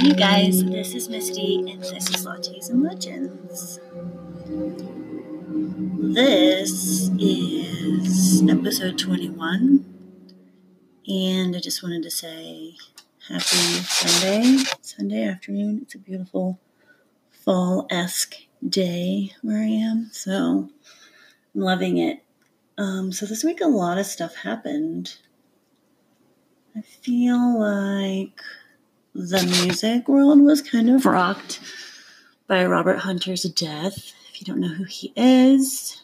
You guys. This is Misty, and this is Lattes and Legends. This is episode 21, and I just wanted to say happy Sunday, Sunday afternoon. It's a beautiful fall esque day where I am, so I'm loving it. Um, so, this week, a lot of stuff happened. I feel like the music world was kind of rocked by Robert Hunter's death. If you don't know who he is,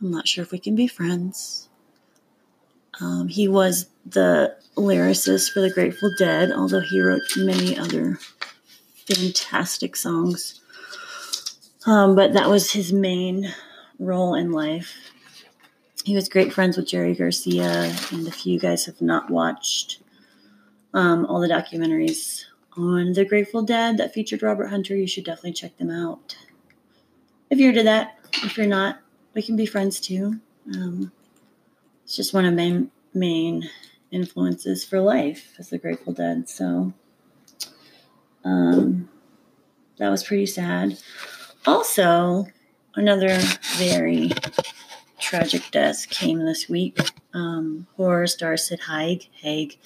I'm not sure if we can be friends. Um, he was the lyricist for the Grateful Dead, although he wrote many other fantastic songs. Um, but that was his main role in life. He was great friends with Jerry Garcia, and if you guys have not watched um, all the documentaries on the Grateful Dead that featured Robert Hunter, you should definitely check them out. If you're into that, if you're not, we can be friends too. Um, it's just one of my main influences for life is the Grateful Dead. So um, that was pretty sad. Also, another very tragic death came this week. Um, horror star Sid Haig. Haig.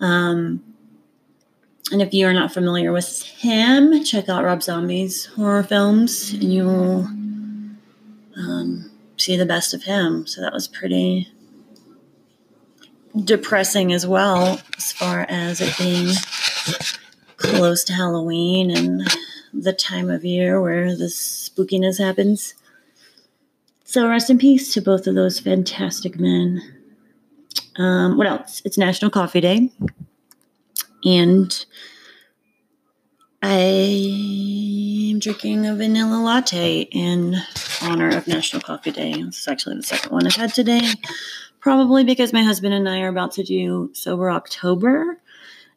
Um, and if you are not familiar with him, check out Rob Zombie's horror films, and you will um, see the best of him. So that was pretty depressing as well, as far as it being close to Halloween and the time of year where the spookiness happens. So rest in peace to both of those fantastic men. Um, what else? It's National Coffee Day. And I'm drinking a vanilla latte in honor of National Coffee Day. This is actually the second one I've had today. Probably because my husband and I are about to do Sober October.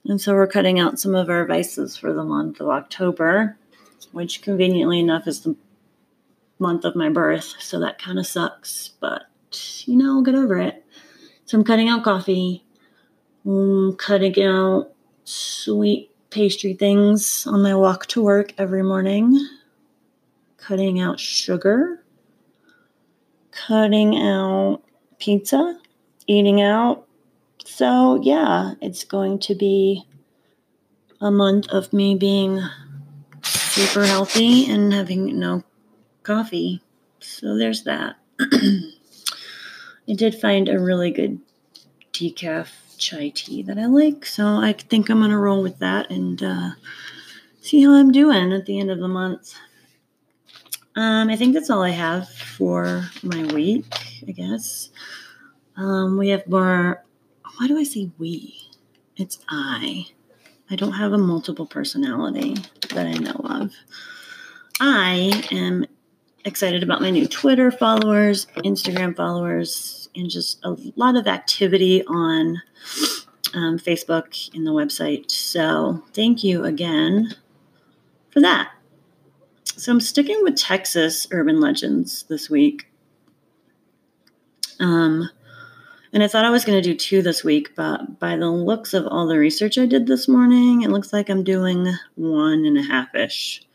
And so we're cutting out some of our vices for the month of October, which conveniently enough is the month of my birth. So that kind of sucks, but you know, I'll get over it. So I'm cutting out coffee, I'm cutting out sweet pastry things on my walk to work every morning, cutting out sugar, cutting out pizza, eating out. So, yeah, it's going to be a month of me being super healthy and having no coffee. So, there's that. I did find a really good decaf chai tea that I like, so I think I'm gonna roll with that and uh, see how I'm doing at the end of the month. Um, I think that's all I have for my week, I guess. Um, we have more. Why do I say we? It's I. I don't have a multiple personality that I know of. I am excited about my new Twitter followers, Instagram followers, and just a lot of activity on um, Facebook and the website. So thank you again for that. So I'm sticking with Texas urban legends this week. Um, and I thought I was going to do two this week, but by the looks of all the research I did this morning, it looks like I'm doing one and a half ish.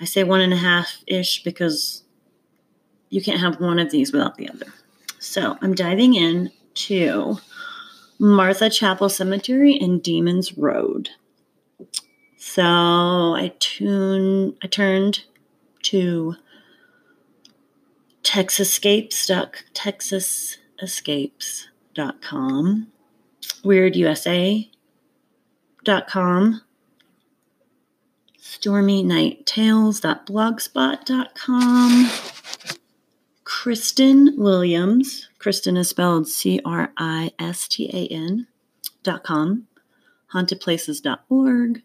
I say one and a half ish because you can't have one of these without the other. So I'm diving in to Martha Chapel Cemetery and Demons Road. So I tune I turned to TexasCapes. Texas escapes.com, weirdusa.com, stormynighttales.blogspot.com, Cristan Williams, Cristan is spelled C R I S T A N, dot com, hauntedplaces.org,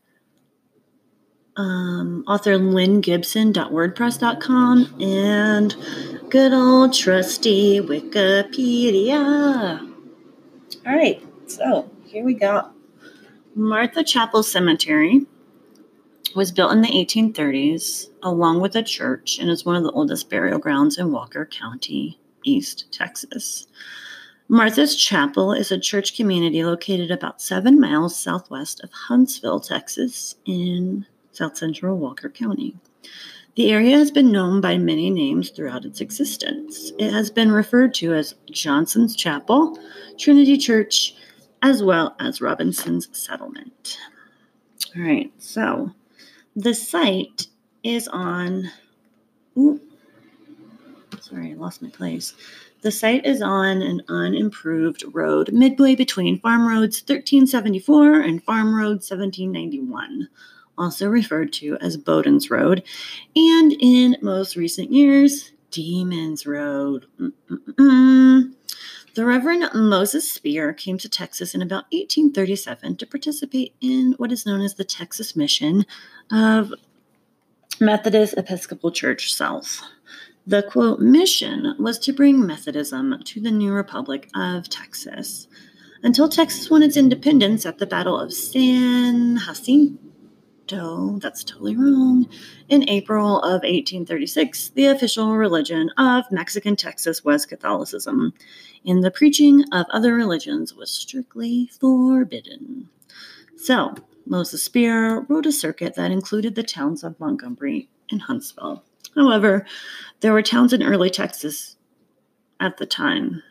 um, author Lynn Gibson.wordpress.com, and good old trusty Wikipedia. All right, so here we go. Martha Chapel Cemetery was built in the 1830s along with a church and is one of the oldest burial grounds in Walker County, East Texas. Martha's Chapel is a church community located about seven miles southwest of Huntsville, Texas, in south central Walker County. The area has been known by many names throughout its existence. It has been referred to as Johnson's Chapel, Trinity Church, as well as Robinson's Settlement. All right, so the site is on. Ooh, sorry, I lost my place. The site is on an unimproved road midway between Farm Roads 1374 and Farm Road 1791 also referred to as Bowden's Road, and in most recent years, Demons Road. Mm-mm-mm. The Reverend Moses Spear came to Texas in about 1837 to participate in what is known as the Texas Mission of Methodist Episcopal Church South. The quote mission was to bring Methodism to the new Republic of Texas. Until Texas won its independence at the Battle of San Jacinto no, that's totally wrong. In April of 1836, the official religion of Mexican Texas was Catholicism, and the preaching of other religions was strictly forbidden. So, Moses Spear rode a circuit that included the towns of Montgomery and Huntsville. However, there were towns in early Texas at the time.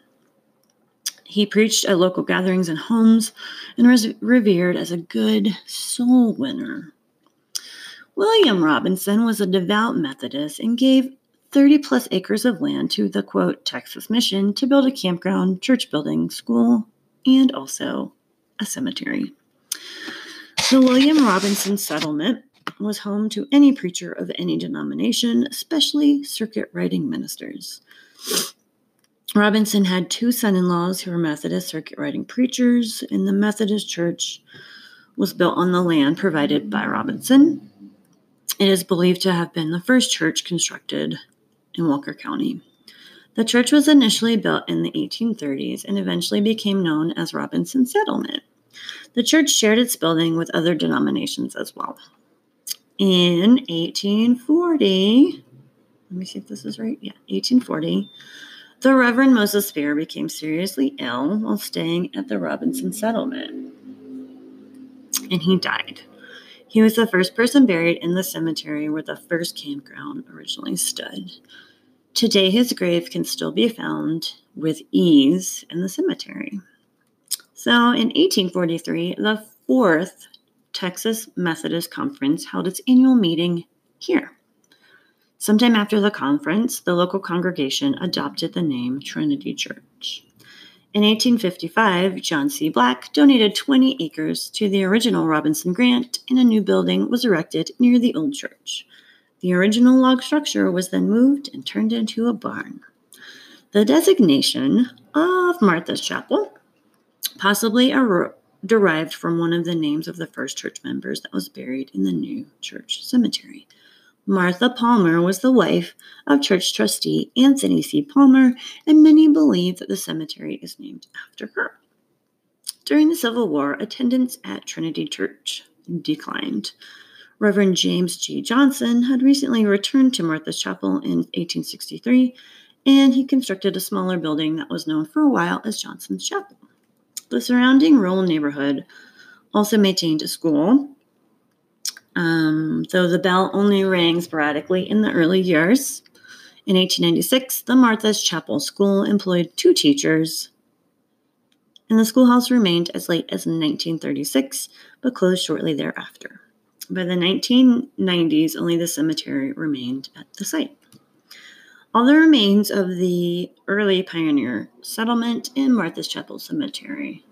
He preached at local gatherings and homes and was revered as a good soul winner. William Robinson was a devout Methodist and gave 30 plus acres of land to the quote Texas Mission to build a campground, church building, school, and also a cemetery. The William Robinson settlement was home to any preacher of any denomination, especially circuit riding ministers. Robinson had two son in laws who were Methodist circuit riding preachers, and the Methodist church was built on the land provided by Robinson. It is believed to have been the first church constructed in Walker County. The church was initially built in the 1830s and eventually became known as Robinson Settlement. The church shared its building with other denominations as well. In 1840, let me see if this is right. Yeah, 1840, the Reverend Moses Spear became seriously ill while staying at the Robinson Settlement, and he died. He was the first person buried in the cemetery where the first campground originally stood. Today, his grave can still be found with ease in the cemetery. So, in 1843, the fourth Texas Methodist Conference held its annual meeting here. Sometime after the conference, the local congregation adopted the name Trinity Church. In 1855, John C. Black donated 20 acres to the original Robinson Grant, and a new building was erected near the old church. The original log structure was then moved and turned into a barn. The designation of Martha's Chapel possibly derived from one of the names of the first church members that was buried in the new church cemetery. Martha Palmer was the wife of church trustee Anthony C. Palmer, and many believe that the cemetery is named after her. During the Civil War, attendance at Trinity Church declined. Reverend James G. Johnson had recently returned to Martha's Chapel in 1863, and he constructed a smaller building that was known for a while as Johnson's Chapel. The surrounding rural neighborhood also maintained a school, um, the bell only rang sporadically in the early years. In 1896, the Martha's Chapel School employed two teachers, and the schoolhouse remained as late as 1936, but closed shortly thereafter. By the 1990s, only the cemetery remained at the site. All the remains of the early pioneer settlement in Martha's Chapel Cemetery.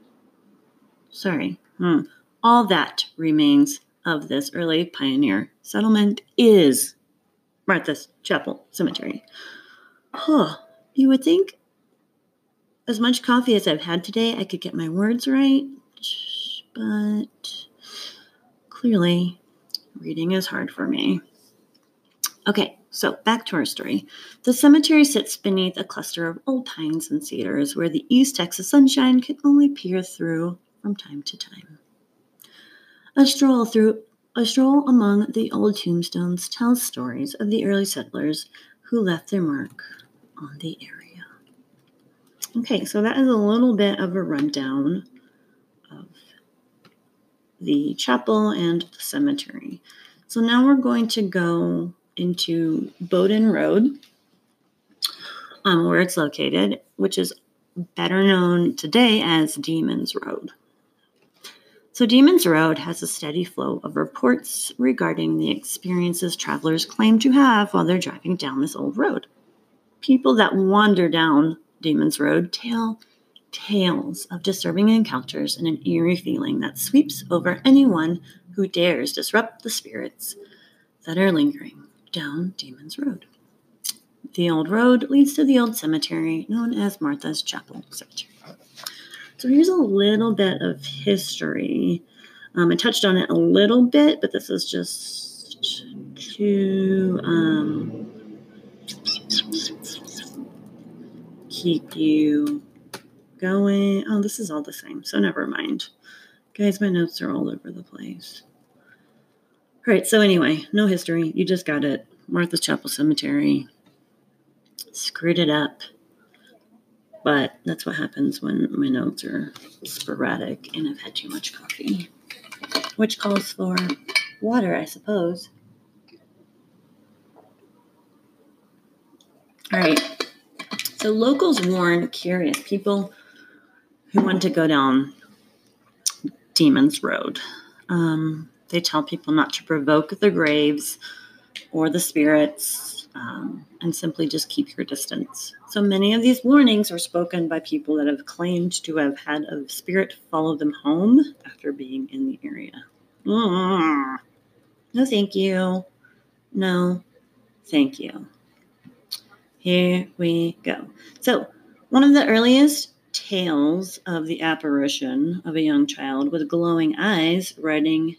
Sorry, hmm. all that remains of this early pioneer settlement is Martha's Chapel Cemetery. Huh. You would think, as much coffee as I've had today, I could get my words right, but clearly, reading is hard for me. Okay, so back to our story. The cemetery sits beneath a cluster of old pines and cedars where the East Texas sunshine can only peer through from time to time. A stroll through a stroll among the old tombstones tells stories of the early settlers who left their mark on the area. Okay, so that is a little bit of a rundown of the chapel and the cemetery. So now we're going to go into Bowden Road, um, where it's located, which is better known today as Demon's Road. So, Demon's Road has a steady flow of reports regarding the experiences travelers claim to have while they're driving down this old road. People that wander down Demon's Road tell tales of disturbing encounters and an eerie feeling that sweeps over anyone who dares disrupt the spirits that are lingering down Demon's Road. The old road leads to the old cemetery known as Martha's Chapel Cemetery. So here's a little bit of history. Um, I touched on it a little bit, but this is just to um, keep you going. Oh, this is all the same, so never mind. Guys, my notes are all over the place. All right, so anyway, no history. You just got it. Martha's Chapel Cemetery. Screwed it up. But that's what happens when my notes are sporadic and I've had too much coffee, which calls for water, I suppose. All right. So locals warn curious people who want to go down Demon's Road. Um, they tell people not to provoke the graves or the spirits um, and simply just keep your distance. So many of these warnings are spoken by people that have claimed to have had a spirit follow them home after being in the area. Mm. No, thank you. No, thank you. Here we go. So, one of the earliest tales of the apparition of a young child with glowing eyes riding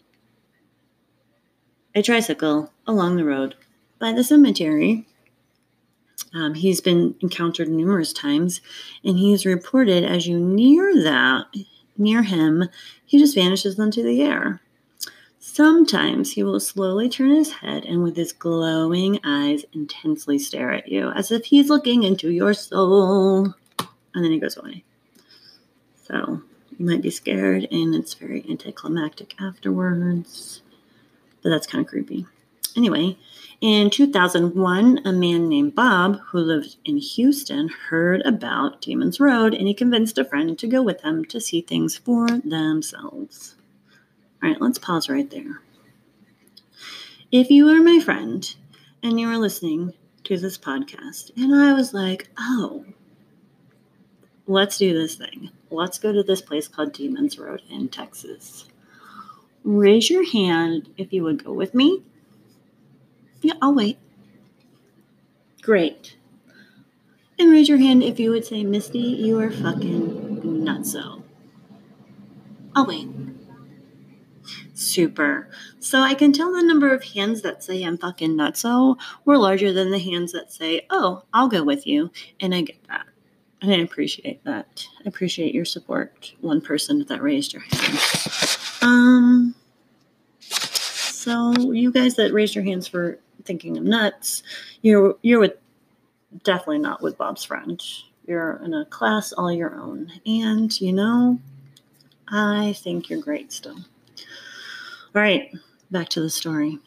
a tricycle along the road by the cemetery. Um, he's been encountered numerous times, and he's reported as you near that, near him, he just vanishes into the air. Sometimes he will slowly turn his head and, with his glowing eyes, intensely stare at you as if he's looking into your soul. And then he goes away. So you might be scared, and it's very anticlimactic afterwards. But that's kind of creepy. Anyway, in 2001, a man named Bob, who lived in Houston, heard about Demon's Road and he convinced a friend to go with him to see things for themselves. All right, let's pause right there. If you are my friend and you are listening to this podcast, and I was like, oh, let's do this thing. Let's go to this place called Demon's Road in Texas. Raise your hand if you would go with me yeah, I'll wait. Great. And raise your hand if you would say, Misty, you are fucking nutso. I'll wait. Super. So I can tell the number of hands that say I'm fucking nutso were larger than the hands that say, oh, I'll go with you. And I get that. And I appreciate that. I appreciate your support. One person that raised your hand. Um, so you guys that raised your hands for thinking I'm nuts, you're you're with definitely not with Bob's friend. You're in a class all your own. And you know, I think you're great still. All right, back to the story.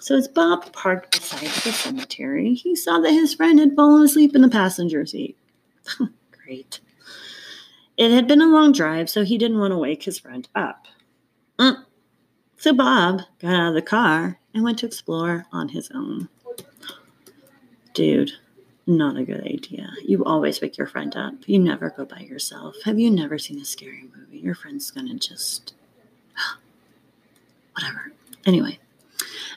So as Bob parked beside the cemetery, he saw that his friend had fallen asleep in the passenger seat. Great. It had been a long drive, so he didn't want to wake his friend up. Mm. So Bob got out of the car and went to explore on his own. Dude, not a good idea. You always wake your friend up. You never go by yourself. Have you never seen a scary movie? Your friend's gonna just whatever. Anyway,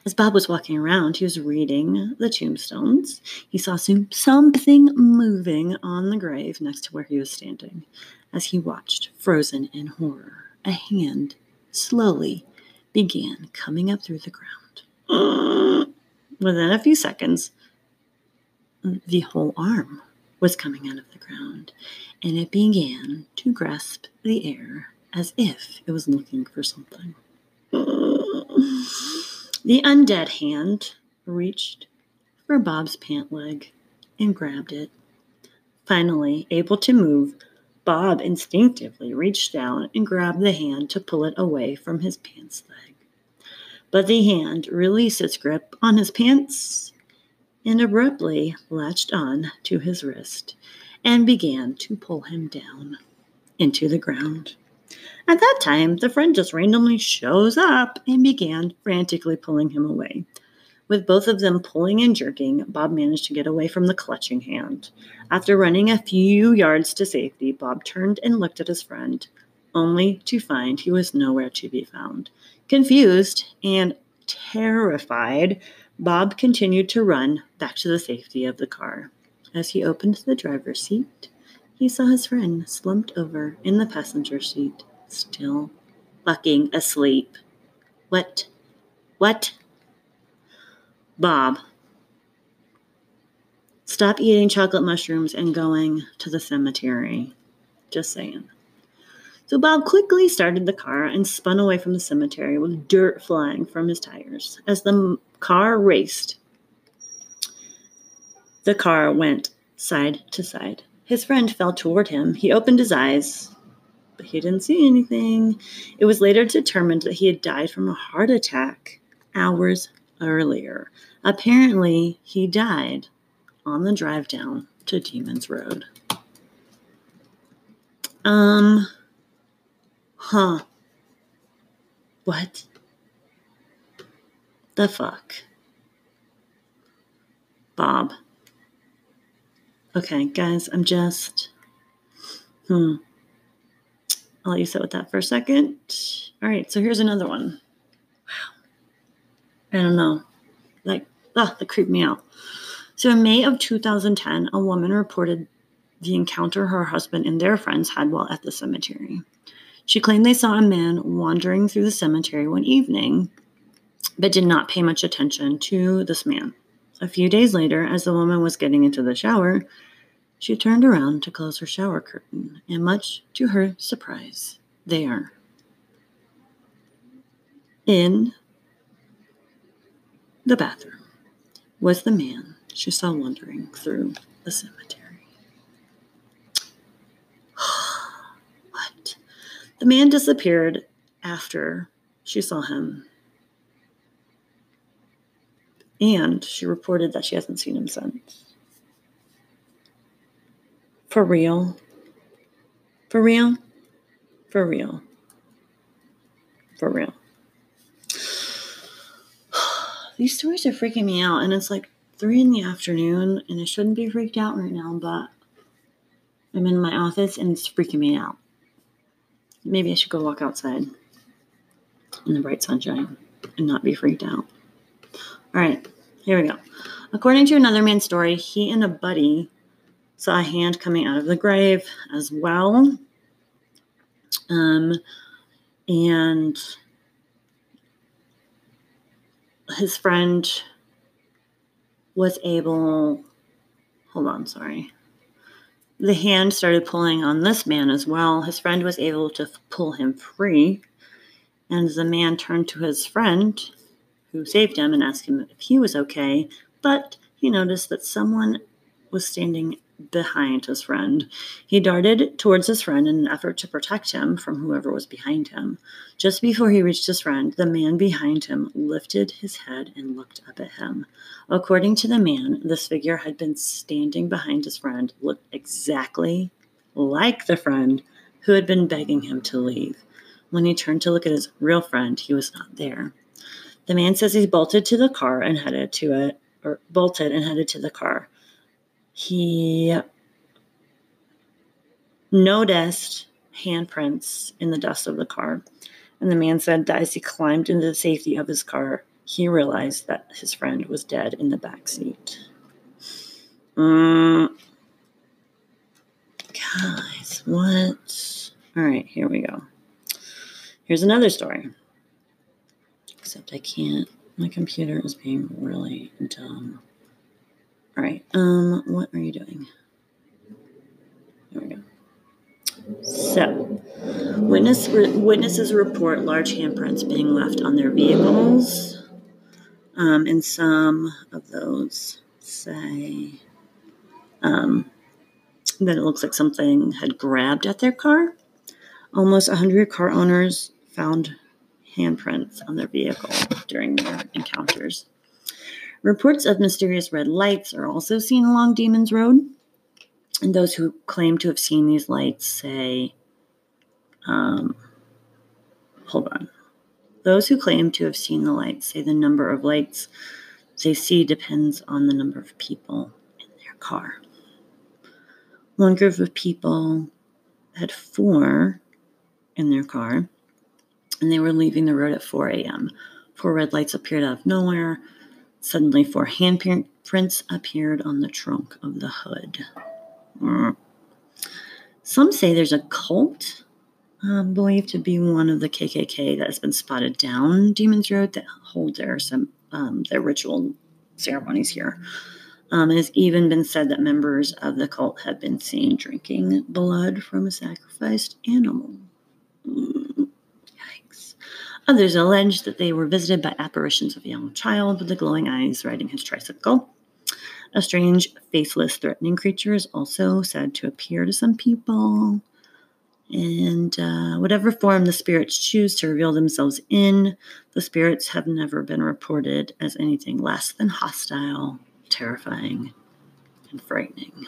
as Bob was walking around, he was reading the tombstones. He saw some, something moving on the grave next to where he was standing. As he watched, frozen in horror, a hand slowly began coming up through the ground. Within a few seconds, the whole arm was coming out of the ground, and it began to grasp the air as if it was looking for something. The undead hand reached for Bob's pant leg and grabbed it. Finally, able to move, Bob instinctively reached down and grabbed the hand to pull it away from his pants leg. But the hand released its grip on his pants and abruptly latched on to his wrist and began to pull him down into the ground. At that time, the friend just randomly shows up and began frantically pulling him away. With both of them pulling and jerking, Bob managed to get away from the clutching hand. After running a few yards to safety, Bob turned and looked at his friend, only to find he was nowhere to be found. Confused and terrified, Bob continued to run back to the safety of the car. As he opened the driver's seat, he saw his friend slumped over in the passenger seat still fucking asleep. What? What? Bob. Stop eating chocolate mushrooms and going to the cemetery. Just saying. So Bob quickly started the car and spun away from the cemetery with dirt flying from his tires. As the car raced, the car went side to side. His friend fell toward him. He opened his eyes but he didn't see anything. It was later determined that he had died from a heart attack hours earlier. Apparently, he died on the drive down to Demons Road. Um, huh. What? The fuck? Bob. Okay, guys, I'm just. Hmm. I'll let you sit with that for a second. All right, so here's another one. I don't know. Like, ah, that creeped me out. So in May of 2010, a woman reported the encounter her husband and their friends had while at the cemetery. She claimed they saw a man wandering through the cemetery one evening, but did not pay much attention to this man. A few days later, as the woman was getting into the shower, she turned around to close her shower curtain, and much to her surprise, there, in the bathroom, was the man she saw wandering through the cemetery. what? The man disappeared after she saw him. And she reported that she hasn't seen him since. For real? For real? For real? For real. These stories are freaking me out, and it's like three in the afternoon, and I shouldn't be freaked out right now, but I'm in my office and it's freaking me out. Maybe I should go walk outside in the bright sunshine and not be freaked out. All right, here we go. According to another man's story, he and a buddy saw a hand coming out of the grave as well. Um, and his friend was able, hold on, sorry. The hand started pulling on this man as well. His friend was able to pull him free. And the man turned to his friend, who saved him, and asked him if he was okay. But he noticed that someone was standing behind his friend. He darted towards his friend in an effort to protect him from whoever was behind him. Just before he reached his friend, the man behind him lifted his head and looked up at him. According to the man, this figure had been standing behind his friend, looked exactly like the friend who had been begging him to leave. When he turned to look at his real friend, he was not there. The man says he bolted to the car and headed to it, or bolted and headed to the car he noticed handprints in the dust of the car. And the man said that as he climbed into the safety of his car, he realized that his friend was dead in the back seat. Um, guys, what? All right, here we go. Here's another story. Except I can't. My computer is being really dumb. All right. Um, what are you doing? There we go. So, witness re- witnesses report large handprints being left on their vehicles, um, and some of those say um, that it looks like something had grabbed at their car. Almost 100 car owners found handprints on their vehicle during their encounters. Reports of mysterious red lights are also seen along Demon's Road. And those who claim to have seen these lights say, um, hold on. Those who claim to have seen the lights say the number of lights they see depends on the number of people in their car. One group of people had four in their car, and they were leaving the road at 4 a.m. Four red lights appeared out of nowhere, Suddenly, four handprints appeared on the trunk of the hood. Mm. Some say there's a cult um, believed to be one of the KKK that has been spotted down Demon's Road that hold their some um, their ritual ceremonies here. Um, it has even been said that members of the cult have been seen drinking blood from a sacrificed animal. Mm. Others allege that they were visited by apparitions of a young child with the glowing eyes riding his tricycle. A strange, faceless, threatening creature is also said to appear to some people. And uh, whatever form the spirits choose to reveal themselves in, the spirits have never been reported as anything less than hostile, terrifying, and frightening.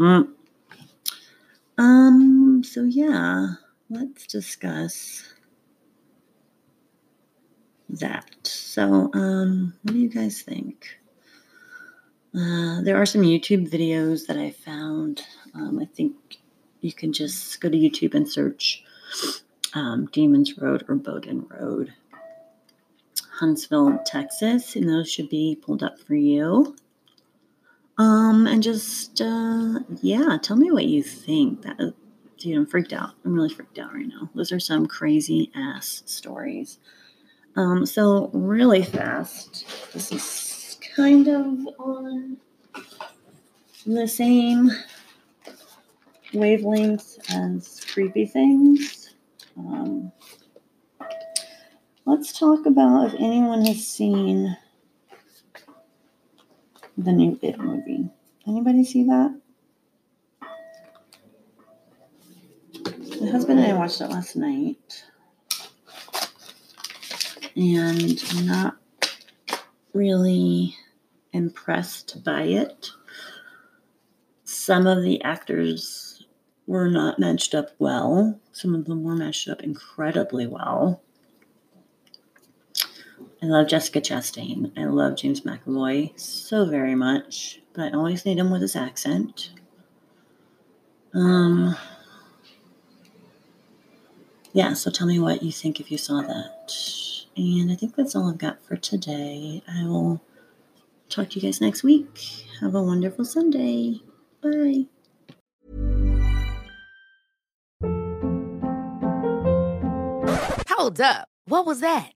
Mm. Um, so yeah, let's discuss that. So, um, what do you guys think? Uh, there are some YouTube videos that I found. Um, I think you can just go to YouTube and search um, Demons Road or Bowden Road, Huntsville, Texas, and those should be pulled up for you. Um, and just uh, yeah, tell me what you think. That dude, I'm freaked out. I'm really freaked out right now. Those are some crazy ass stories. Um, so really fast, this is kind of on the same wavelength as creepy things. Um, let's talk about if anyone has seen the new It movie. Anybody see that? My husband and I watched it last night and not really impressed by it. Some of the actors were not matched up well, some of them were matched up incredibly well. I love Jessica Chastain. I love James McAvoy so very much, but I always need him with his accent. Um, yeah, so tell me what you think if you saw that. And I think that's all I've got for today. I will talk to you guys next week. Have a wonderful Sunday. Bye. Hold up. What was that?